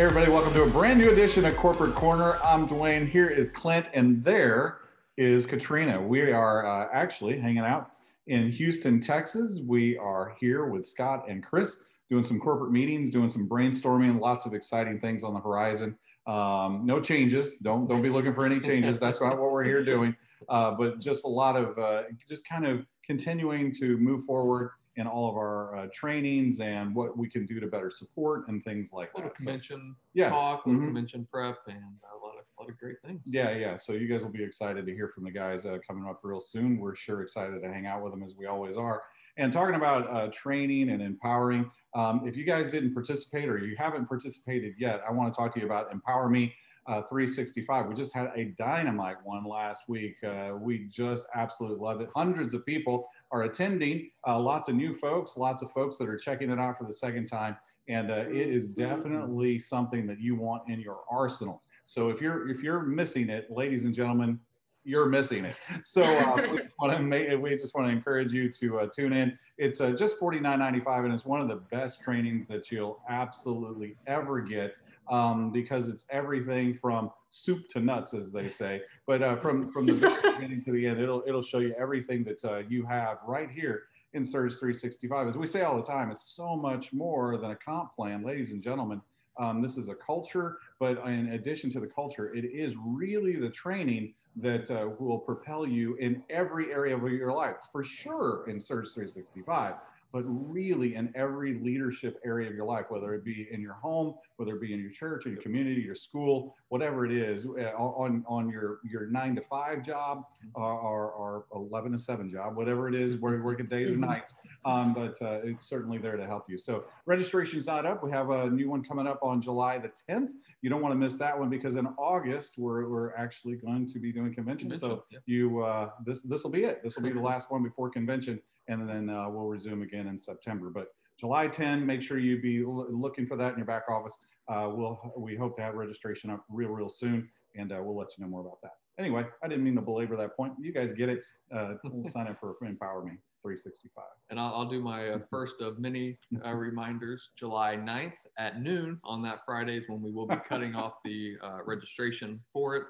Hey, everybody, welcome to a brand new edition of Corporate Corner. I'm Dwayne. Here is Clint, and there is Katrina. We are uh, actually hanging out in Houston, Texas. We are here with Scott and Chris doing some corporate meetings, doing some brainstorming, lots of exciting things on the horizon. Um, no changes. Don't don't be looking for any changes. That's not what we're here doing. Uh, but just a lot of uh, just kind of continuing to move forward in all of our uh, trainings and what we can do to better support and things like that. So, convention yeah. talk, Mhm. convention prep, and a lot of a lot of great things. yeah, yeah. So you guys will be excited to hear from the guys uh, coming up real soon. We're sure excited to hang out with them as we always are. And talking about uh, training and empowering, um, if you guys didn't participate or you haven't participated yet, I want to talk to you about Empower Me uh, 365. We just had a dynamite one last week. Uh, we just absolutely loved it. Hundreds of people are attending, uh, lots of new folks, lots of folks that are checking it out for the second time. And uh, it is definitely something that you want in your arsenal. So if you're if you're missing it, ladies and gentlemen, you're missing it. So uh, we, want to make, we just want to encourage you to uh, tune in. It's uh, just $49.95 and it's one of the best trainings that you'll absolutely ever get um, because it's everything from soup to nuts, as they say. But uh, from from the beginning to the end, it'll it'll show you everything that uh, you have right here in Surge 365. As we say all the time, it's so much more than a comp plan, ladies and gentlemen. Um, this is a culture, but in addition to the culture, it is really the training that uh, will propel you in every area of your life, for sure in Surge 365, but really in every leadership area of your life, whether it be in your home, whether it be in your church or your community, your school, whatever it is, uh, on, on your, your nine to five job uh, or, or 11 to seven job, whatever it is, where you're working days or nights. Um, but uh, it's certainly there to help you. So registration's not up. We have a new one coming up on July the 10th. You don't want to miss that one because in August we're, we're actually going to be doing convention. So Convention, yeah. you uh, this this will be it. This will be the last one before convention, and then uh, we'll resume again in September. But July 10, make sure you be l- looking for that in your back office. Uh, we'll we hope to have registration up real real soon, and uh, we'll let you know more about that. Anyway, I didn't mean to belabor that point. You guys get it. Uh, we'll sign up for Empower Me 365. And I'll, I'll do my uh, first of many uh, reminders. July 9th at noon on that Friday is when we will be cutting off the uh, registration for it.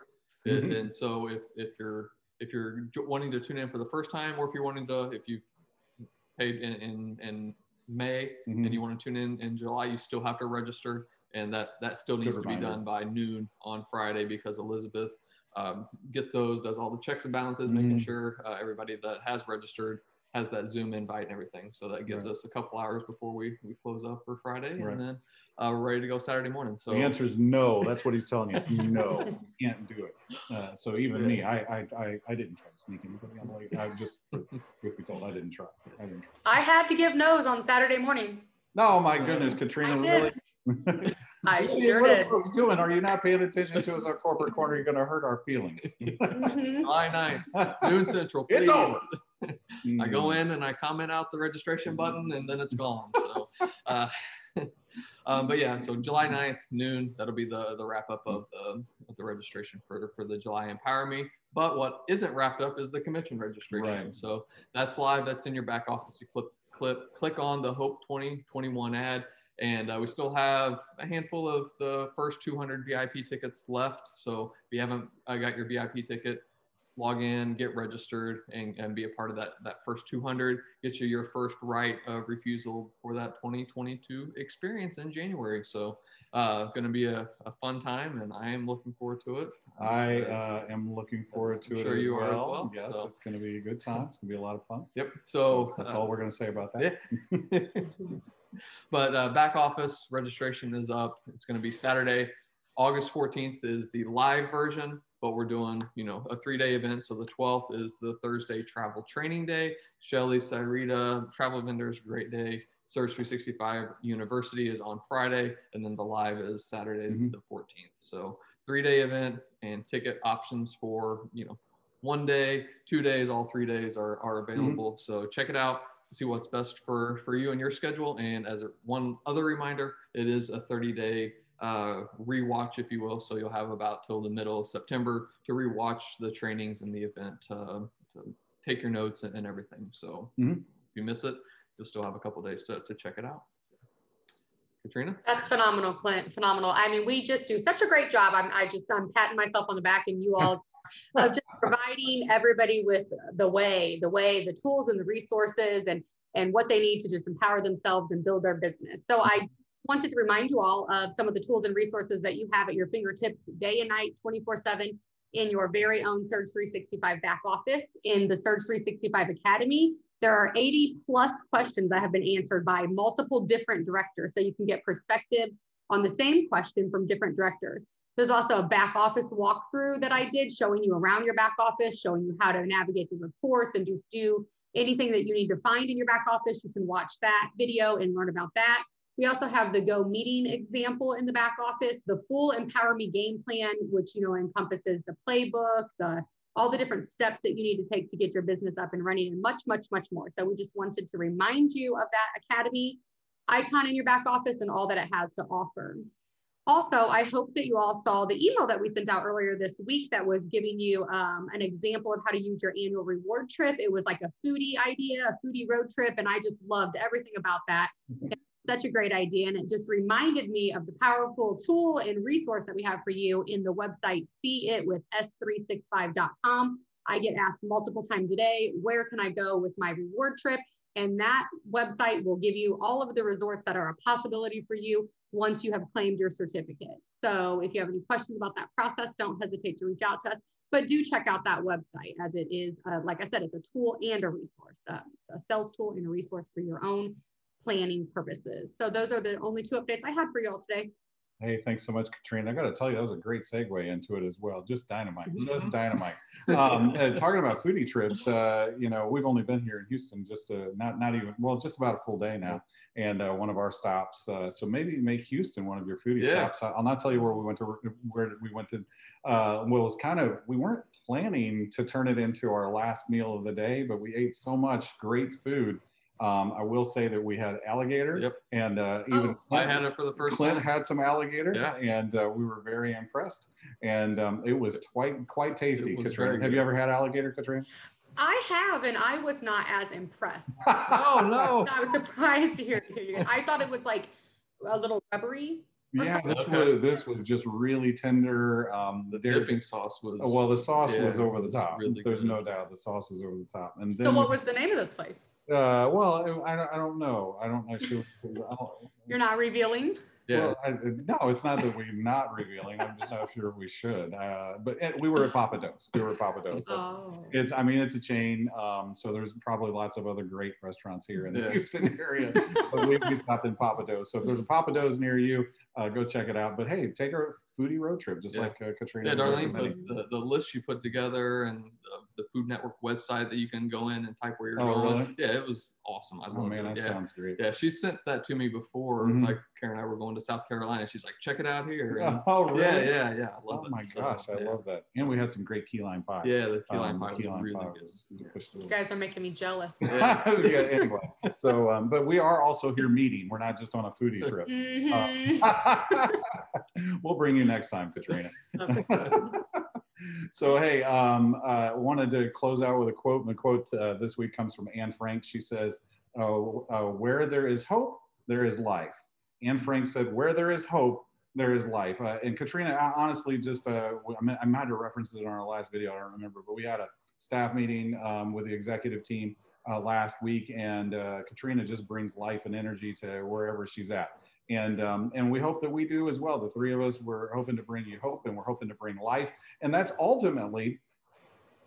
And, Mhm. and so if, if you're if you're wanting to tune in for the first time, or if you're wanting to if you paid in in, in May Mhm. and you want to tune in in July, you still have to register, and that that still needs to be done by noon on Friday because Elizabeth um, gets those, does all the checks and balances, making Mhm. sure uh, everybody that has registered has that Zoom invite and everything. So that gives Right. us a couple hours before we we close up for Friday, Right. and then uh, we're ready to go Saturday morning. So the answer is no. That's what he's telling you. It's no. You can't do it. Uh, so even me, I, I I I didn't try to sneak anybody on late. I just truth be told, I didn't try. I didn't try. I had to give no's on Saturday morning. No, my goodness, Katrina, I really. did. I What are- sure what are did. folks doing? Are you not paying attention to us on corporate corner? You're going to hurt our feelings. Mhm. July 9th, noon central. It's please. I go in and I comment out the registration button and then it's gone. So, uh, um, but yeah, so July 9th, noon, that'll be the, the wrap up of the, of the registration for, for the July Empower Me. But what isn't wrapped up is the convention registration. Right. So that's live. That's in your back office. You click, clip, click on the Hope 2021 ad. And uh, we still have a handful of the first 200 VIP tickets left. So if you haven't uh, got your VIP ticket, log in, get registered, and, and be a part of that that first 200. Get you your first right of refusal for that 2022 experience in January. So, uh, going to be a, a fun time, and I am looking forward to it. I Uh, am looking forward to I'm it sure as you are as well. well, Yes, so. it's going to be a good time. It's going to be a lot of fun. Yep. So, that's uh, all we're going to say about that. Yeah. but uh, back office registration is up. It's going to be Saturday, August 14th is the live version, but we're doing, you know, a three day event. So the 12th is the Thursday travel training day. Shelly, Cyrita, travel vendors, great day. Surge 365 University is on Friday, and then the live is Saturday, Mhm. the 14th. So three day event and ticket options for, you know, one day, two days, all three days are, are available. So check it out to see what's best for, for you and your schedule. And as a, one other reminder, it is a 30 day uh, rewatch, if you will. So you'll have about till the middle of September to rewatch the trainings and the event, uh, to take your notes and, and everything. So Mhm. if you miss it, you'll still have a couple days to, to check it out. Katrina? That's phenomenal, Clint. Phenomenal. I mean, we just do such a great job. I'm, I just, I'm patting myself on the back and you all of just providing everybody with the way, the way, the tools and the resources and, and what they need to just empower themselves and build their business. So I wanted to remind you all of some of the tools and resources that you have at your fingertips day and night, 24 seven in your very own Surge 365 back office in the Surge 365 Academy. There are 80 plus questions that have been answered by multiple different directors. So you can get perspectives on the same question from different directors. There's also a back office walkthrough that I did showing you around your back office, showing you how to navigate the reports and just do anything that you need to find in your back office. You can watch that video and learn about that. We also have the Go meeting example in the back office, the full Empower Me game plan, which you know encompasses the playbook, the all the different steps that you need to take to get your business up and running and much, much, much more. So we just wanted to remind you of that academy icon in your back office and all that it has to offer. Also, I hope that you all saw the email that we sent out earlier this week that was giving you um, an example of how to use your annual reward trip. It was like a foodie idea, a foodie road trip, and I just loved everything about that. Mm-hmm. Such a great idea. And it just reminded me of the powerful tool and resource that we have for you in the website, see it with s365.com. I get asked multiple times a day, where can I go with my reward trip? And that website will give you all of the resorts that are a possibility for you once you have claimed your certificate. So if you have any questions about that process, don't hesitate to reach out to us. But do check out that website as it is, uh, like I said, it's a tool and a resource. Uh, a sales tool and a resource for your own planning purposes. So those are the only two updates I had for you all today. Hey, thanks so much, Katrina. I got to tell you, that was a great segue into it as well. Just dynamite, mm-hmm. just dynamite. Um, uh, talking about foodie trips, uh, you know, we've only been here in Houston just a, not not even well, just about a full day now, and uh, one of our stops. Uh, so maybe make Houston one of your foodie yeah. stops. I'll not tell you where we went to where we went to. Uh, well, it was kind of we weren't planning to turn it into our last meal of the day, but we ate so much great food um, I will say that we had alligator, yep. and uh, even oh, I had it for the first Clint time. had some alligator, yeah. and uh, we were very impressed. And um, it was quite quite tasty. Katrina, have you ever had alligator, Katrina? I have, and I was not as impressed. oh no! So I was surprised to hear, hear you. I thought it was like a little rubbery. Yeah, this okay. was this was just really tender. Um, the dipping sauce was well, the sauce yeah, was over the top. Really There's good. no doubt the sauce was over the top. And then, so, what was the name of this place? Uh, well, I, I don't know. I don't actually. I don't, You're not revealing. Yeah. Well, I, no, it's not that we're not revealing. I'm just not sure we should. Uh, but it, we were at Pappadeaux. We were at Pappadeaux. Oh. It's. I mean, it's a chain. Um, so there's probably lots of other great restaurants here in the yeah. Houston area. but we, we stopped in Pappadeaux. So if there's a Pappadeaux near you, uh, go check it out. But hey, take a foodie road trip, just yeah. like uh, Katrina. Yeah, Darlene, the, the list you put together and the Food Network website that you can go in and type where you're oh, going. Really? Yeah, it was awesome. I oh man, it. that yeah. sounds great. Yeah, she sent that to me before. Mm-hmm. Like Karen and I were going to South Carolina. She's like, check it out here. And, oh really? Yeah, yeah, yeah. I love oh it. my so, gosh, I love that. And we had some great key lime pie. Yeah, the key lime um, pie key lime really pie was, was You guys are making me jealous. yeah. Anyway, so um, but we are also here meeting. We're not just on a foodie trip. Mm-hmm. Uh, we'll bring you next time, Katrina. Okay. So hey, um, uh, wanted to close out with a quote, and the quote uh, this week comes from Anne Frank. She says, oh, uh, "Where there is hope, there is life." Anne Frank said, "Where there is hope, there is life." Uh, and Katrina, I honestly, just uh, I might have referenced it in our last video. I don't remember, but we had a staff meeting um, with the executive team last week, and Katrina just brings life and energy to wherever she's at and um, and we hope that we do as well. The three of us, we're hoping to bring you hope, and we're hoping to bring life, and that's ultimately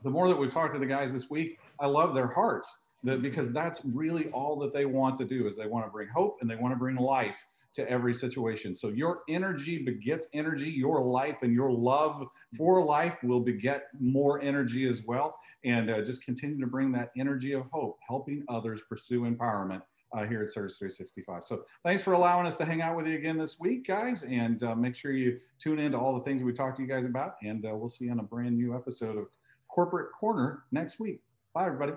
the more that we've talked to the guys this week. I love their hearts that, because that's really all that they want to do is they want to bring hope and they want to bring life to every situation. So your energy begets energy. Your life and your love for life will beget more energy as well. And uh, just continue to bring that energy of hope, helping others pursue empowerment uh, here at Surge 365. So thanks for allowing us to hang out with you again this week, guys. And uh, make sure you tune in to all the things we talked to you guys about. And uh, we'll see you on a brand new episode of Corporate Corner next week. Bye, everybody.